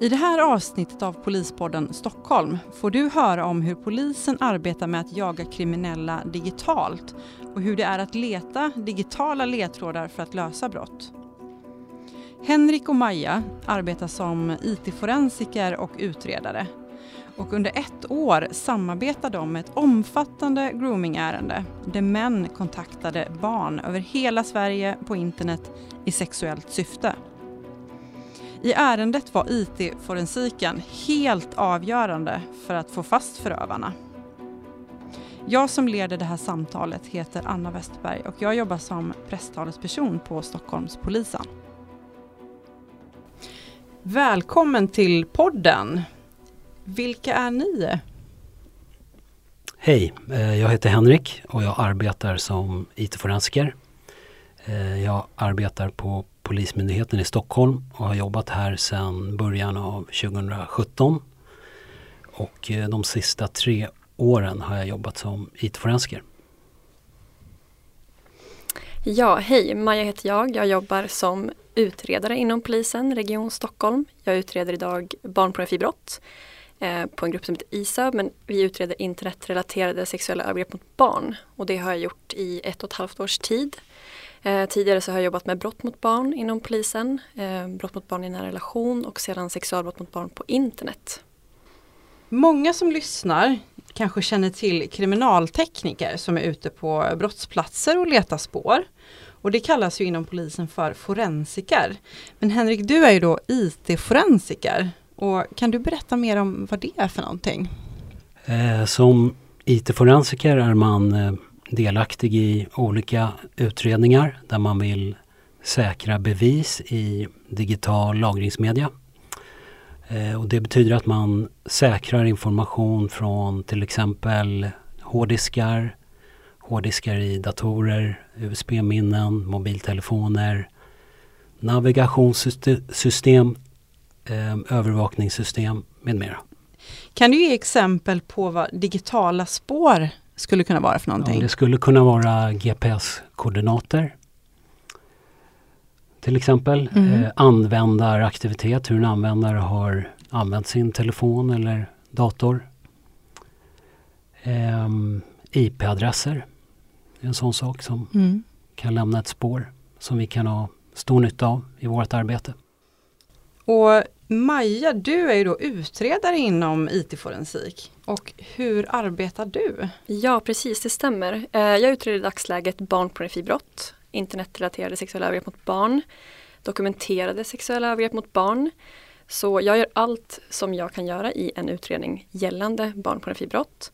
I det här avsnittet av Polispodden Stockholm får du höra om hur polisen arbetar med att jaga kriminella digitalt och hur det är att leta digitala ledtrådar för att lösa brott. Henrik och Maja arbetar som IT-forensiker och utredare. Och under ett år samarbetar de med ett omfattande groomingärende där män kontaktade barn över hela Sverige på internet i sexuellt syfte. I ärendet var IT-forensiken helt avgörande för att få fast förövarna. Jag som leder det här samtalet heter Anna Westberg och jag jobbar som presstalesperson på Stockholmspolisen. Välkommen till podden. Vilka är ni? Hej, eh, jag heter Henrik och jag arbetar som IT-forensiker. Eh, jag arbetar på Polismyndigheten i Stockholm och har jobbat här sedan början av 2017. Och eh, de sista tre åren har jag jobbat som IT-forensiker. Ja, hej, Maja heter jag. Jag jobbar som utredare inom polisen, Region Stockholm. Jag utreder idag barnpornografibrott eh, på en grupp som heter ISA, men vi utreder internetrelaterade sexuella övergrepp mot barn och det har jag gjort i ett och ett halvt års tid. Eh, tidigare så har jag jobbat med brott mot barn inom polisen, eh, brott mot barn i nära relation och sedan sexualbrott mot barn på internet. Många som lyssnar kanske känner till kriminaltekniker som är ute på brottsplatser och letar spår. Och det kallas ju inom polisen för forensiker. Men Henrik, du är ju då IT-forensiker. Och kan du berätta mer om vad det är för någonting? Eh, som IT-forensiker är man delaktig i olika utredningar där man vill säkra bevis i digital lagringsmedia. Eh, och det betyder att man säkrar information från till exempel hårddiskar, hårddiskar i datorer, USB-minnen, mobiltelefoner, navigationssystem, eh, övervakningssystem med mera. Kan du ge exempel på vad digitala spår skulle kunna vara för någonting? Ja, det skulle kunna vara GPS-koordinater. Till exempel mm. eh, användaraktivitet, hur en användare har använt sin telefon eller dator. Eh, IP-adresser, en sån sak som mm. kan lämna ett spår som vi kan ha stor nytta av i vårt arbete. Och Maja, du är ju då utredare inom IT-forensik. Och hur arbetar du? Ja, precis, det stämmer. Eh, jag utreder i dagsläget barnpornografibrott, internetrelaterade sexuella övergrepp mot barn, dokumenterade sexuella övergrepp mot barn. Så jag gör allt som jag kan göra i en utredning gällande barnpornografibrott.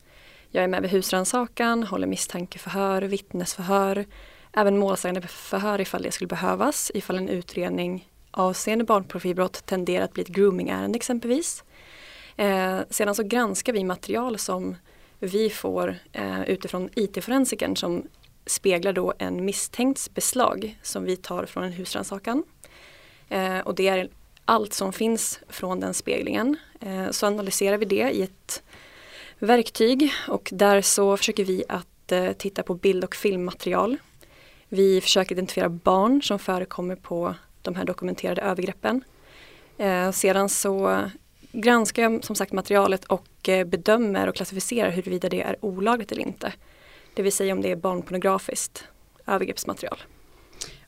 Jag är med vid husrannsakan, håller misstankeförhör, vittnesförhör, även målsägandeförhör ifall det skulle behövas, ifall en utredning avseende barnprofilbrott tenderar att bli ett groomingärende exempelvis. Eh, sedan så granskar vi material som vi får eh, utifrån IT-forensikern som speglar då en misstänkts beslag som vi tar från en husrannsakan. Eh, och det är allt som finns från den speglingen. Eh, så analyserar vi det i ett verktyg och där så försöker vi att eh, titta på bild och filmmaterial. Vi försöker identifiera barn som förekommer på de här dokumenterade övergreppen. Eh, sedan så granskar jag som sagt materialet och eh, bedömer och klassificerar huruvida det är olagligt eller inte. Det vill säga om det är barnpornografiskt övergreppsmaterial.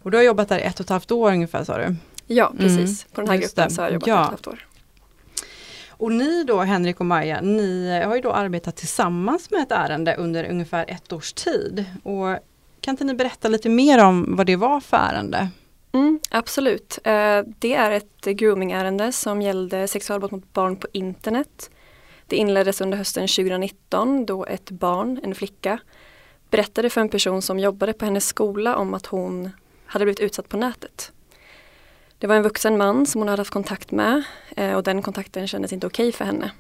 Och du har jobbat där ett och ett halvt år ungefär sa du? Ja precis, mm. på den här gruppen så har jag jobbat ja. ett och ett halvt år. Och ni då Henrik och Maja, ni har ju då arbetat tillsammans med ett ärende under ungefär ett års tid. Och kan inte ni berätta lite mer om vad det var för ärende? Mm, absolut. Eh, det är ett groomingärende som gällde sexualbrott mot barn på internet. Det inleddes under hösten 2019 då ett barn, en flicka, berättade för en person som jobbade på hennes skola om att hon hade blivit utsatt på nätet. Det var en vuxen man som hon hade haft kontakt med eh, och den kontakten kändes inte okej för henne.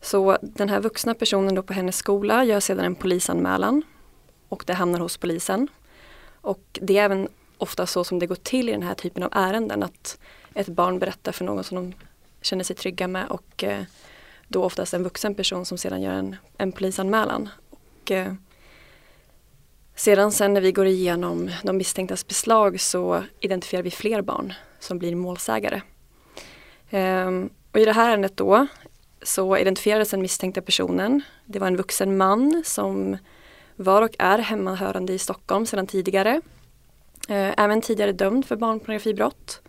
Så den här vuxna personen då på hennes skola gör sedan en polisanmälan och det hamnar hos polisen. Och det är även ofta så som det går till i den här typen av ärenden. Att ett barn berättar för någon som de känner sig trygga med och eh, då oftast en vuxen person som sedan gör en, en polisanmälan. Och, eh, sedan sen när vi går igenom de misstänktas beslag så identifierar vi fler barn som blir målsägare. Ehm, och I det här ärendet då så identifierades den misstänkta personen. Det var en vuxen man som var och är hemmahörande i Stockholm sedan tidigare. Eh, även tidigare dömd för barnpornografibrott.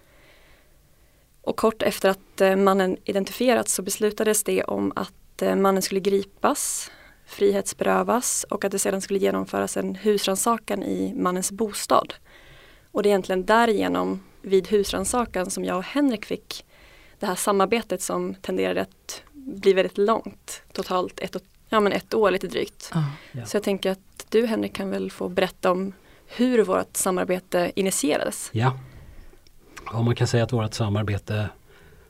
Och kort efter att eh, mannen identifierats så beslutades det om att eh, mannen skulle gripas, frihetsberövas och att det sedan skulle genomföras en husrannsakan i mannens bostad. Och det är egentligen därigenom vid husrannsakan som jag och Henrik fick det här samarbetet som tenderade att bli väldigt långt. Totalt ett, ja, men ett år lite drygt. Ja. Så jag tänker att du Henrik kan väl få berätta om hur vårt samarbete initierades. Ja. ja, man kan säga att vårt samarbete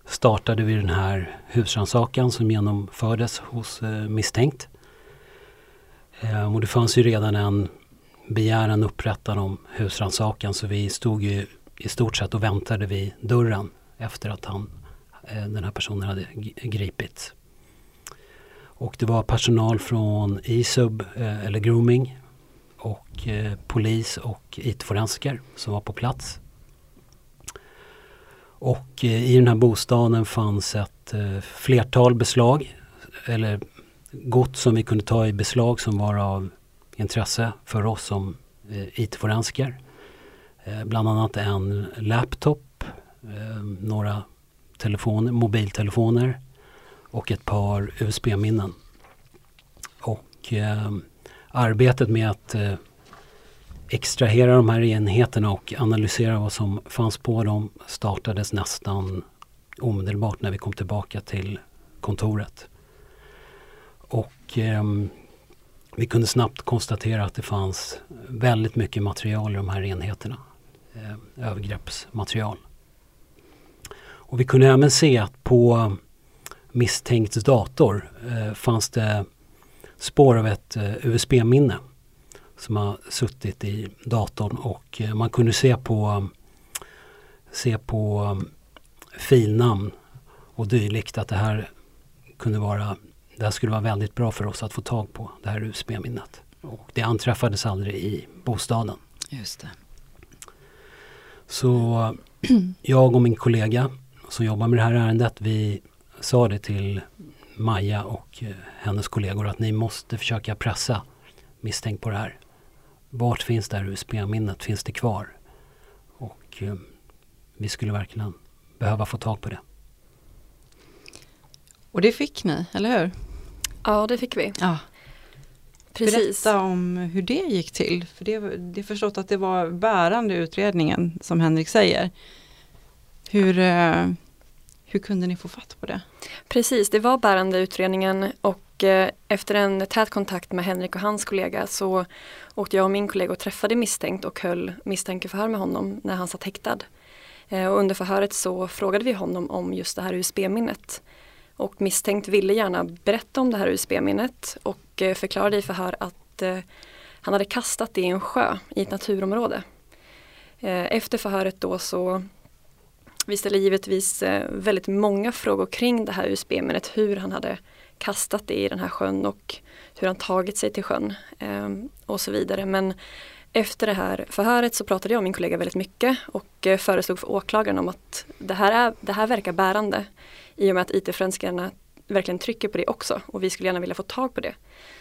startade vid den här husrannsakan som genomfördes hos eh, misstänkt. Eh, och det fanns ju redan en begäran upprättad om husrannsakan så vi stod ju i stort sett och väntade vid dörren efter att han, eh, den här personen hade gripits. Och det var personal från ISUB eh, eller Grooming och eh, polis och IT-forensiker som var på plats. Och eh, i den här bostaden fanns ett eh, flertal beslag eller gods som vi kunde ta i beslag som var av intresse för oss som eh, IT-forensiker. Bland annat en laptop, några telefoner, mobiltelefoner och ett par USB-minnen. Och eh, arbetet med att eh, extrahera de här enheterna och analysera vad som fanns på dem startades nästan omedelbart när vi kom tillbaka till kontoret. Och eh, vi kunde snabbt konstatera att det fanns väldigt mycket material i de här enheterna. Eh, övergreppsmaterial. Och vi kunde även se att på misstänkts dator eh, fanns det spår av ett eh, USB-minne som har suttit i datorn och eh, man kunde se på, se på um, filnamn och dylikt att det här kunde vara det här skulle vara väldigt bra för oss att få tag på det här USB-minnet. Och det anträffades aldrig i bostaden. Just det. Så jag och min kollega som jobbar med det här ärendet, vi sa det till Maja och eh, hennes kollegor att ni måste försöka pressa misstänkt på det här. Vart finns det här USB-minnet? Finns det kvar? Och eh, vi skulle verkligen behöva få tag på det. Och det fick ni, eller hur? Ja, det fick vi. Ja. Precis. Berätta om hur det gick till. För det, det är förstått att det var bärande utredningen som Henrik säger. Hur, eh, hur kunde ni få fatt på det? Precis, det var bärande utredningen och eh, efter en tät kontakt med Henrik och hans kollega så åkte jag och min kollega och träffade misstänkt och höll misstänkeförhör med honom när han satt häktad. Eh, och under förhöret så frågade vi honom om just det här USB-minnet. Och misstänkt ville gärna berätta om det här USB-minnet och eh, förklarade i förhör att han hade kastat det i en sjö i ett naturområde. Efter förhöret då så vi ställer givetvis eh, väldigt många frågor kring det här USB-minnet, hur han hade kastat det i den här sjön och hur han tagit sig till sjön ehm, och så vidare. Men efter det här förhöret så pratade jag och min kollega väldigt mycket och eh, föreslog för åklagaren om att det här, är, det här verkar bärande i och med att IT-forensikerna verkligen trycker på det också och vi skulle gärna vilja få tag på det.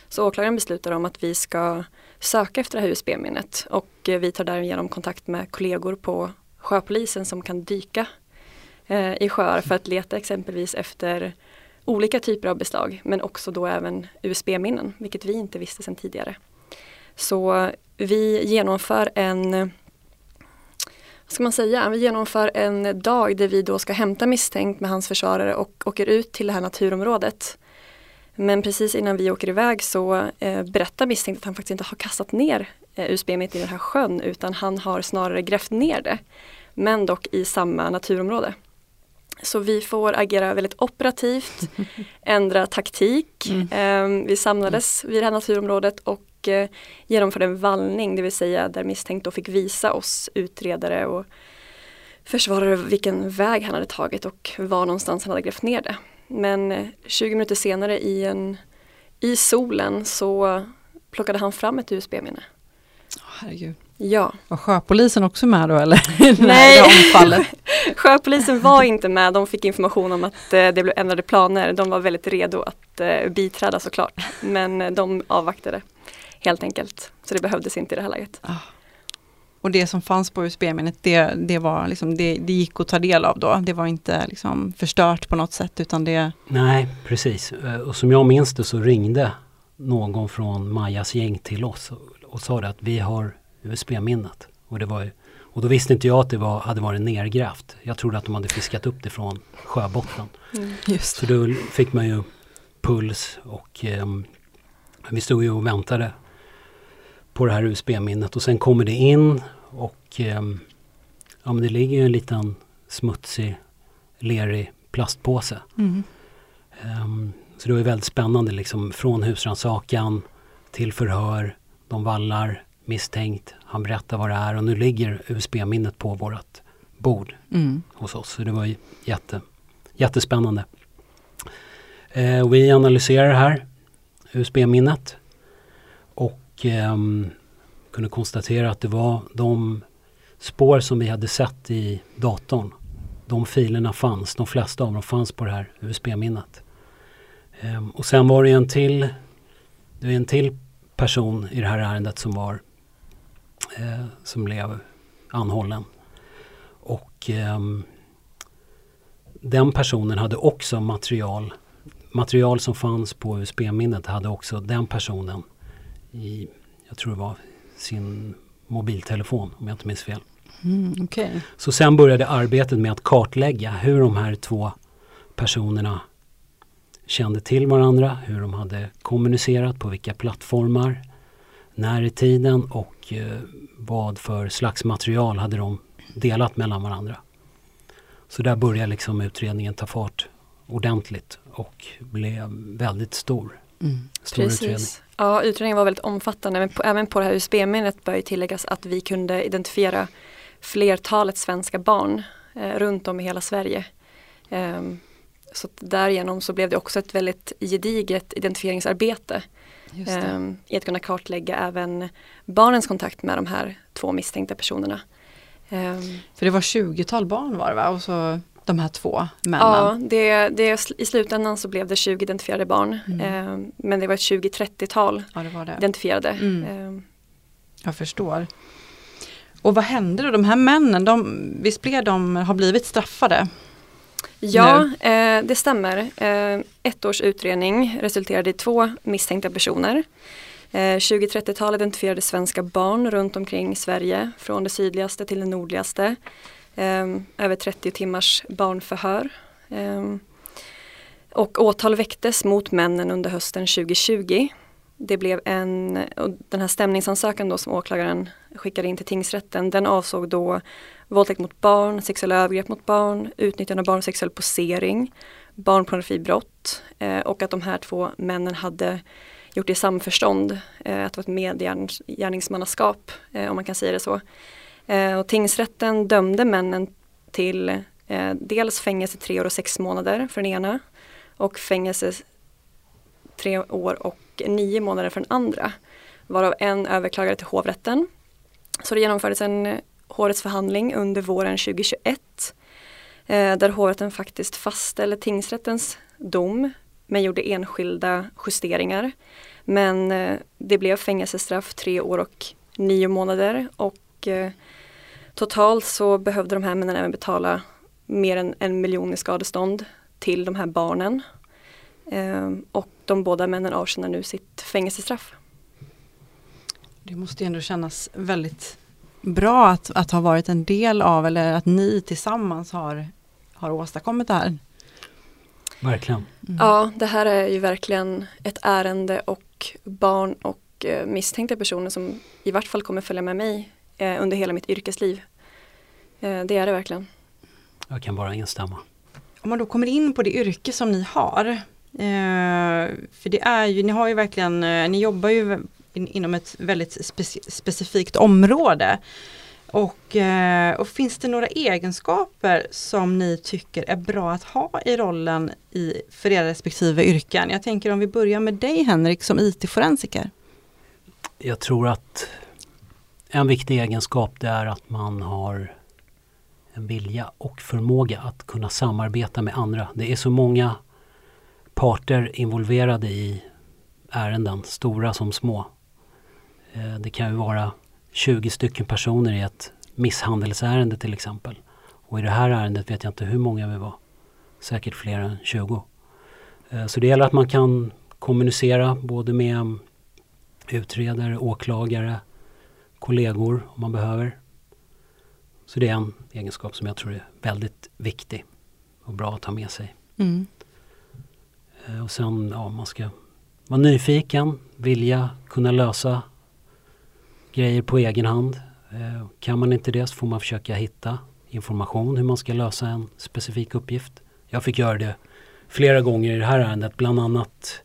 Så åklagaren beslutar om att vi ska söka efter det här USB-minnet och eh, vi tar därigenom kontakt med kollegor på sjöpolisen som kan dyka eh, i sjöar för att leta exempelvis efter olika typer av beslag men också då även USB-minnen, vilket vi inte visste sedan tidigare. Så vi genomför en vad ska man säga, vi genomför en dag där vi då ska hämta misstänkt med hans försvarare och åker ut till det här naturområdet. Men precis innan vi åker iväg så eh, berättar misstänkt att han faktiskt inte har kastat ner eh, USB-minnet i den här sjön utan han har snarare grävt ner det. Men dock i samma naturområde. Så vi får agera väldigt operativt, ändra taktik. Mm. Ehm, vi samlades vid det här naturområdet och eh, genomförde en vallning, det vill säga där misstänkt då fick visa oss utredare och försvarare vilken väg han hade tagit och var någonstans han hade grävt ner det. Men 20 eh, minuter senare i, en, i solen så plockade han fram ett USB-minne. Oh, herregud. Ja. Var sjöpolisen också med då eller? Nej, Sjöpolisen var inte med, de fick information om att eh, det blev ändrade planer. De var väldigt redo att eh, biträda såklart. Men eh, de avvaktade helt enkelt. Så det behövdes inte i det här läget. Ah. Och det som fanns på USB-minnet, det, det, var liksom, det, det gick att ta del av då? Det var inte liksom förstört på något sätt utan det... Nej, precis. Och som jag minns det så ringde någon från Majas gäng till oss och, och sa att vi har USB-minnet. Och, det var, och då visste inte jag att det var, hade varit nergrävt. Jag trodde att de hade fiskat upp det från sjöbotten. Mm. Så då fick man ju puls och eh, vi stod ju och väntade på det här USB-minnet och sen kommer det in och eh, ja, men det ligger ju en liten smutsig, lerig plastpåse. Mm. Um, så det var ju väldigt spännande liksom från husrannsakan till förhör, de vallar, misstänkt, han berättar vad det är och nu ligger USB-minnet på vårt bord mm. hos oss. Så det var jätte, jättespännande. Eh, vi analyserar det här USB-minnet och eh, kunde konstatera att det var de spår som vi hade sett i datorn. De filerna fanns, de flesta av dem fanns på det här USB-minnet. Eh, och sen var det en till, det var en till person i det här ärendet som var eh, som blev anhållen. Och eh, den personen hade också material. Material som fanns på USB-minnet hade också den personen i, jag tror det var sin mobiltelefon om jag inte minns fel. Mm, okay. Så sen började arbetet med att kartlägga hur de här två personerna kände till varandra, hur de hade kommunicerat, på vilka plattformar, när i tiden och eh, vad för slags material hade de delat mellan varandra. Så där började liksom utredningen ta fart ordentligt och blev väldigt stor. Mm. stor Precis. utredning. Ja, utredningen var väldigt omfattande men på, även på det här USB-minnet bör ju tilläggas att vi kunde identifiera flertalet svenska barn eh, runt om i hela Sverige. Ehm, så därigenom så blev det också ett väldigt gediget identifieringsarbete Ehm, i att kunna kartlägga även barnens kontakt med de här två misstänkta personerna. Ehm, För det var 20-tal barn var det va? Och så de här två männen. Ja, det, det, i slutändan så blev det 20 identifierade barn. Mm. Ehm, men det var ett 20-30-tal Ja, det var det. identifierade. Mm. Jag förstår. Och vad hände då? De här männen, de, visst blev de, har blivit straffade? Ja, eh, det stämmer. Eh, ett års utredning resulterade i två misstänkta personer. Eh, 20-30-talet identifierade svenska barn runt omkring Sverige från det sydligaste till det nordligaste. Eh, över 30 timmars barnförhör. Eh, och åtal väcktes mot männen under hösten 2020. Det blev en, och den här stämningsansökan då som åklagaren skickade in till tingsrätten, den avsåg då våldtäkt mot barn, sexuella övergrepp mot barn, utnyttjande av barn och sexuell posering, barnpornografibrott eh, och att de här två männen hade gjort det i samförstånd, eh, att det var ett medgärningsmannaskap eh, om man kan säga det så. Eh, och tingsrätten dömde männen till eh, dels fängelse tre år och sex månader för den ena och fängelse tre år och nio månader för den andra. Varav en överklagade till hovrätten. Så det genomfördes en hovrättens förhandling under våren 2021. Eh, där hovrätten faktiskt fastställde tingsrättens dom men gjorde enskilda justeringar. Men eh, det blev fängelsestraff tre år och nio månader och eh, totalt så behövde de här männen även betala mer än en miljon i skadestånd till de här barnen. Och de båda männen avtjänar nu sitt fängelsestraff. Det måste ju ändå kännas väldigt bra att, att ha varit en del av eller att ni tillsammans har, har åstadkommit det här. Verkligen. Mm. Ja, det här är ju verkligen ett ärende och barn och eh, misstänkta personer som i vart fall kommer följa med mig eh, under hela mitt yrkesliv. Eh, det är det verkligen. Jag kan bara instämma. Om man då kommer in på det yrke som ni har. Eh, för det är ju, ni har ju verkligen, eh, ni jobbar ju inom ett väldigt speci specifikt område. Och, eh, och finns det några egenskaper som ni tycker är bra att ha i rollen i, för era respektive yrken? Jag tänker om vi börjar med dig Henrik som IT-forensiker. Jag tror att en viktig egenskap det är att man har en vilja och förmåga att kunna samarbeta med andra. Det är så många parter involverade i ärenden, stora som små. Eh, det kan ju vara 20 stycken personer i ett misshandelsärende till exempel. Och i det här ärendet vet jag inte hur många vi var. Säkert fler än 20. Eh, så det gäller att man kan kommunicera både med utredare, åklagare, kollegor om man behöver. Så det är en egenskap som jag tror är väldigt viktig och bra att ha med sig. Mm. Eh, och sen, ja, man ska vara nyfiken, vilja kunna lösa grejer på egen hand. Eh, kan man inte det så får man försöka hitta information hur man ska lösa en specifik uppgift. Jag fick göra det flera gånger i det här ärendet, bland annat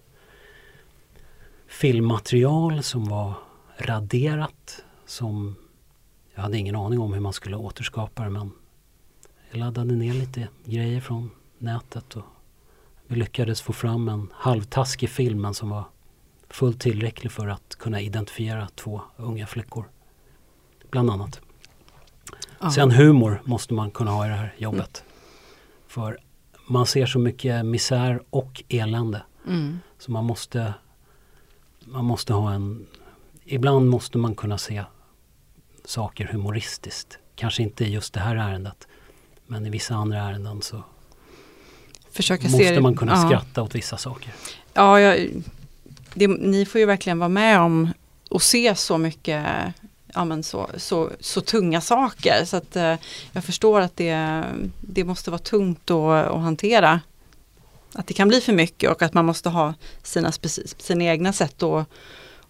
filmmaterial som var raderat som jag hade ingen aning om hur man skulle återskapa det men jag laddade ner lite grejer från nätet och vi lyckades få fram en halvtaskig film som var fullt tillräcklig för att kunna identifiera två unga flickor. Bland annat. Ja. Sen humor måste man kunna ha i det här jobbet. Mm. För man ser så mycket misär och elände. Mm. Så man måste, man måste ha en... Ibland måste man kunna se saker humoristiskt. Kanske inte i just det här ärendet. Men i vissa andra ärenden så Försöka måste man kunna ja. skratta åt vissa saker. Ja, jag, det, ni får ju verkligen vara med om och se så mycket ja, men så, så, så tunga saker. Så att eh, jag förstår att det, det måste vara tungt att, att hantera. Att det kan bli för mycket och att man måste ha sina, sina egna sätt då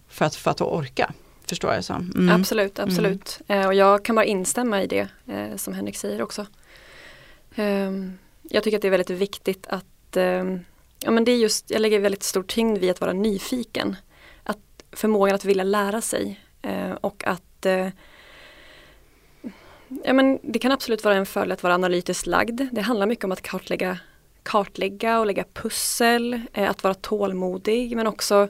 för, att, för att orka. Förstår jag så. Mm. Absolut, mm. absolut. Mm. Eh, och jag kan bara instämma i det eh, som Henrik säger också. Eh, jag tycker att det är väldigt viktigt att ehm, ja, men det är just, jag lägger väldigt stor tyngd vid att vara nyfiken. Att förmågan att vilja lära sig eh, och att eh, ja, men det kan absolut vara en fördel att vara analytiskt lagd. Det handlar mycket om att kartlägga, kartlägga och lägga pussel, eh, att vara tålmodig men också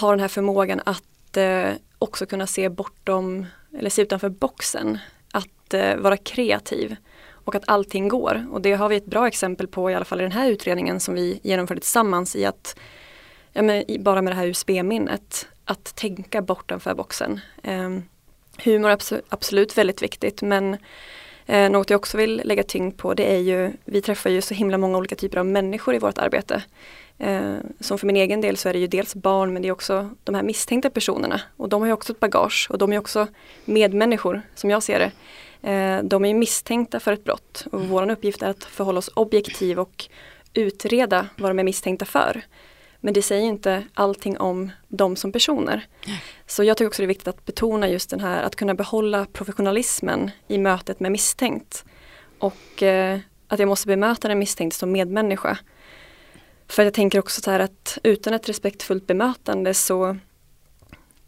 ha den här förmågan att eh, också kunna se bortom eller se utanför boxen. Att eh, vara kreativ och att allting går. Och det har vi ett bra exempel på i alla fall i den här utredningen som vi genomförde tillsammans i att ja, men, bara med det här USB-minnet, att tänka bortanför boxen. Eh, Humor är absolut väldigt viktigt men eh, något jag också vill lägga tyngd på det är ju, vi träffar ju så himla många olika typer av människor i vårt arbete. Eh, som för min egen del så är det ju dels barn men det är också de här misstänkta personerna och de har ju också ett bagage och de är också medmänniskor som jag ser det. Eh, de är misstänkta för ett brott och vår uppgift är att förhålla oss objektiv och utreda vad de är misstänkta för. Men det säger inte allting om dem som personer. Så jag tycker också det är viktigt att betona just den här att kunna behålla professionalismen i mötet med misstänkt. Och eh, att jag måste bemöta den misstänkte som medmänniska. För jag tänker också så här att utan ett respektfullt bemötande så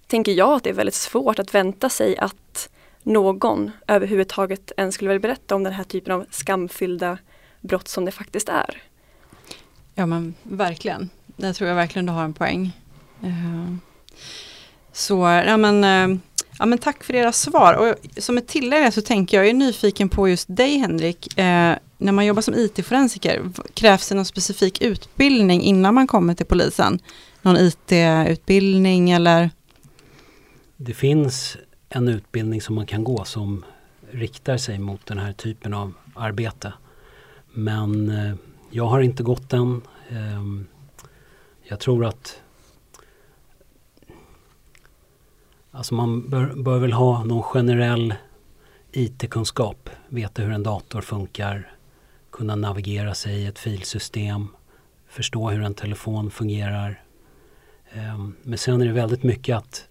tänker jag att det är väldigt svårt att vänta sig att någon överhuvudtaget ens skulle vilja berätta om den här typen av skamfyllda brott som det faktiskt är. Ja men verkligen. Där tror jag verkligen du har en poäng. Uh, så, ja men, uh, ja men tack för era svar. Och som ett tillägg så tänker jag, jag är nyfiken på just dig Henrik. Uh, när man jobbar som IT-forensiker, krävs det någon specifik utbildning innan man kommer till polisen? Någon IT-utbildning eller? Det finns en utbildning som man kan gå som riktar sig mot den här typen av arbete. Men eh, jag har inte gått den. Eh, jag tror att alltså man bör, bör väl ha någon generell IT-kunskap, veta hur en dator funkar, kunna navigera sig i ett filsystem, förstå hur en telefon fungerar. Ehm, men sen är det väldigt mycket att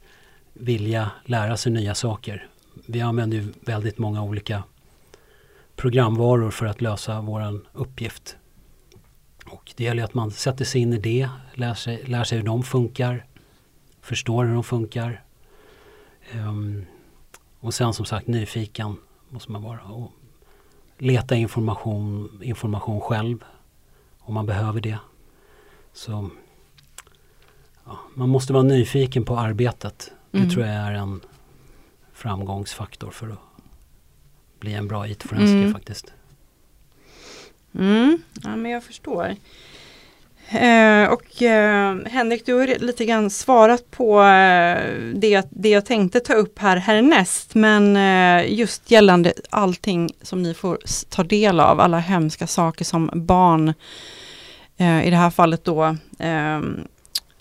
vilja lära sig nya saker. Vi använder ju väldigt många olika programvaror för att lösa vår uppgift. Och det gäller att man sätter sig in i det, lär sig, lär sig hur de funkar, förstår hur de funkar. Um, och sen som sagt nyfiken måste man vara. Och leta information, information själv om man behöver det. Så ja, Man måste vara nyfiken på arbetet. Det mm. tror jag är en framgångsfaktor för att bli en bra IT-forensiker Mm. faktiskt. Mm, ja, men jag förstår. Eh, och eh, Henrik, du har lite grann svarat på eh, det, det jag tänkte ta upp här härnäst. Men eh, just gällande allting som ni får ta del av, alla hemska saker som barn, eh, i det här fallet då, eh,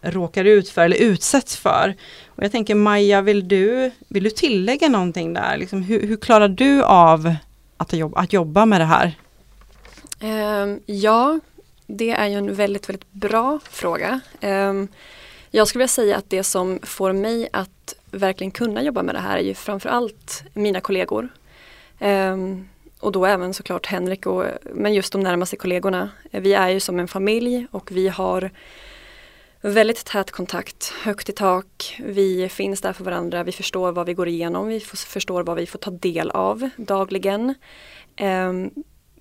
råkar ut för eller utsätts för. Och jag tänker Maja, vill du, vill du tillägga någonting där? Liksom, hur, hur klarar du av att jobba, att jobba med det här? Ehm, ja, det är ju en väldigt, väldigt bra fråga. Ehm, jag skulle vilja säga att det som får mig att verkligen kunna jobba med det här är ju framförallt mina kollegor. Ehm, och då även såklart Henrik, och, men just de närmaste kollegorna. Vi är ju som en familj och vi har väldigt tät kontakt, högt i tak. Vi finns där för varandra, vi förstår vad vi går igenom, vi förstår vad vi får ta del av dagligen. Ehm,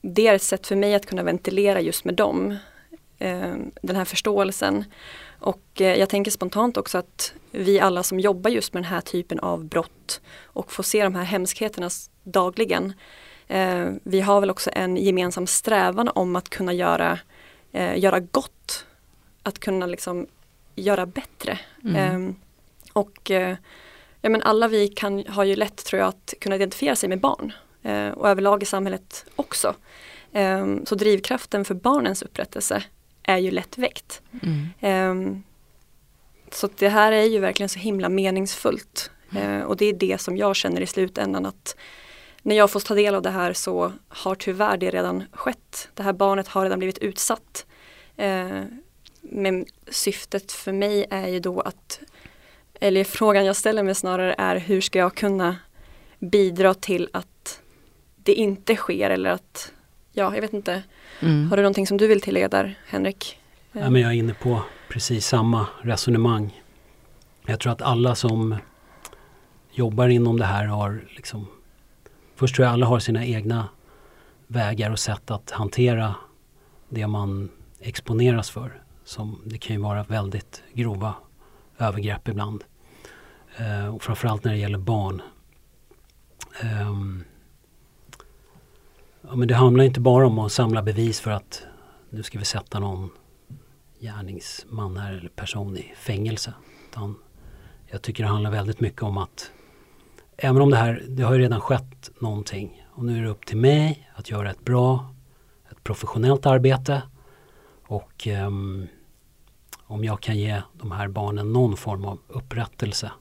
det är ett sätt för mig att kunna ventilera just med dem. Ehm, den här förståelsen. Och eh, jag tänker spontant också att vi alla som jobbar just med den här typen av brott och får se de här hemskheterna dagligen. Eh, vi har väl också en gemensam strävan om att kunna göra, eh, göra gott. Att kunna liksom göra bättre. Mm. Eh, och eh, ja, men alla vi kan, har ju lätt tror jag att kunna identifiera sig med barn eh, och överlag i samhället också. Eh, så drivkraften för barnens upprättelse är ju lätt väckt. Mm. Eh, så det här är ju verkligen så himla meningsfullt. Eh, och det är det som jag känner i slutändan att när jag får ta del av det här så har tyvärr det redan skett. Det här barnet har redan blivit utsatt. Men syftet för mig är ju då att, eller frågan jag ställer mig snarare är hur ska jag kunna bidra till att det inte sker eller att, ja jag vet inte. Mm. Har du någonting som du vill tillägga där Henrik? Ja, men jag är inne på precis samma resonemang. Jag tror att alla som jobbar inom det här har liksom Först tror jag alla har sina egna vägar och sätt att hantera det man exponeras för. Som, det kan ju vara väldigt grova övergrepp ibland. Eh, och framförallt när det gäller barn. Eh, ja, men det handlar inte bara om att samla bevis för att nu ska vi sätta någon gärningsman här eller person i fängelse. Utan jag tycker det handlar väldigt mycket om att även om det här, det har ju redan skett någonting och nu är det upp till mig att göra ett bra, ett professionellt arbete och ehm, om jag kan ge de här barnen någon form av upprättelse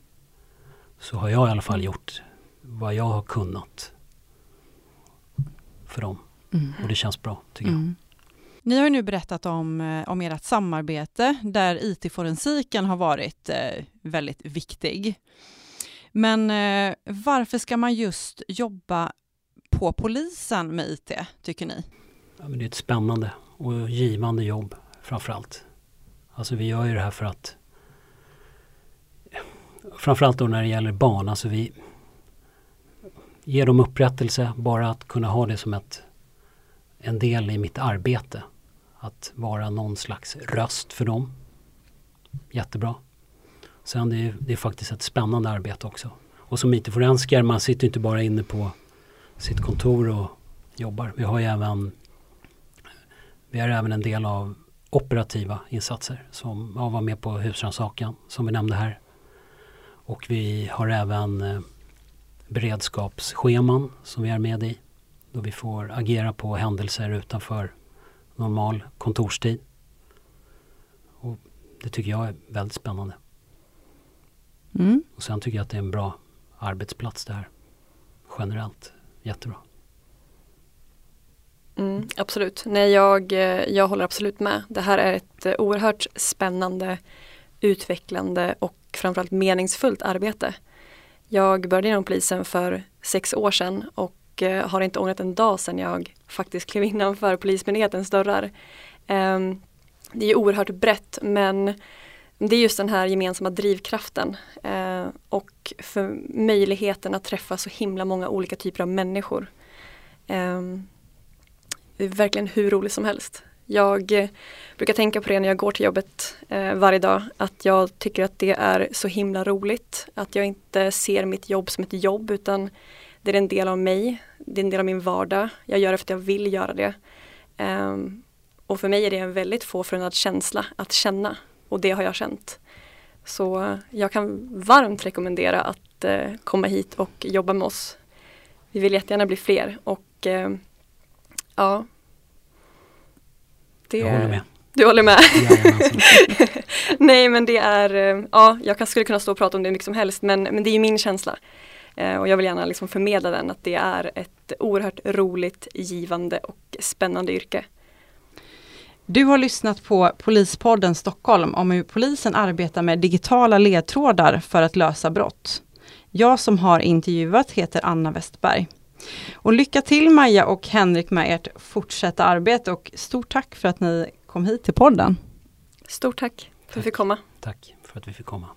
så har jag i alla fall gjort vad jag har kunnat för dem. Mm. Och det känns bra tycker jag. Mm. Ni har ju nu berättat om, eh, om ert samarbete där IT-forensiken har varit eh, väldigt viktig. Men eh, varför ska man just jobba på polisen med IT, tycker ni? Ja, det är ett spännande och givande jobb framförallt. Alltså vi gör ju det här för att framförallt då när det gäller barn, alltså vi ger dem upprättelse bara att kunna ha det som ett, en del i mitt arbete. Att vara någon slags röst för dem. Jättebra. Sen det är det är faktiskt ett spännande arbete också. Och som IT-forensiker, man sitter inte bara inne på sitt kontor och jobbar. Vi har ju även vi är även en del av operativa insatser som ja, var med på husrannsakan som vi nämnde här. Och vi har även eh, beredskapsscheman som vi är med i. Då vi får agera på händelser utanför normal kontorstid. Och det tycker jag är väldigt spännande. Mm. Och sen tycker jag att det är en bra arbetsplats det här. Generellt. Jättebra. Mm, absolut. Nej, jag, eh, jag håller absolut med. Det här är ett eh, oerhört spännande, utvecklande och framförallt meningsfullt arbete. Jag började inom polisen för sex år sedan och eh, har inte ångrat en dag sedan jag faktiskt klev innanför Polismyndighetens dörrar. Ehm, det är oerhört brett men det är just den här gemensamma drivkraften och för möjligheten att träffa så himla många olika typer av människor. Ehm, det är verkligen hur roligt som helst. Jag eh, brukar tänka på det när jag går till jobbet eh, varje dag, att jag tycker att det är så himla roligt. Att jag inte ser mitt jobb som ett jobb utan det är en del av mig, det är en del av min vardag. Jag gör det för att jag vill göra det. Um, och för mig är det en väldigt fåfrängad känsla att känna och det har jag känt. Så jag kan varmt rekommendera att uh, komma hit och jobba med oss. Vi vill jättegärna bli fler och uh, ja. Det, jag håller med. Du håller med? Nej men det är, uh, ja jag skulle kunna stå och prata om det mycket som helst men, men det är min känsla. Och jag vill gärna liksom förmedla den att det är ett oerhört roligt, givande och spännande yrke. Du har lyssnat på Polispodden Stockholm om hur polisen arbetar med digitala ledtrådar för att lösa brott. Jag som har intervjuat heter Anna Westberg. Och lycka till Maja och Henrik med ert fortsatta arbete och stort tack för att ni kom hit till podden. Stort tack för att vi fick komma. Tack för att vi fick komma.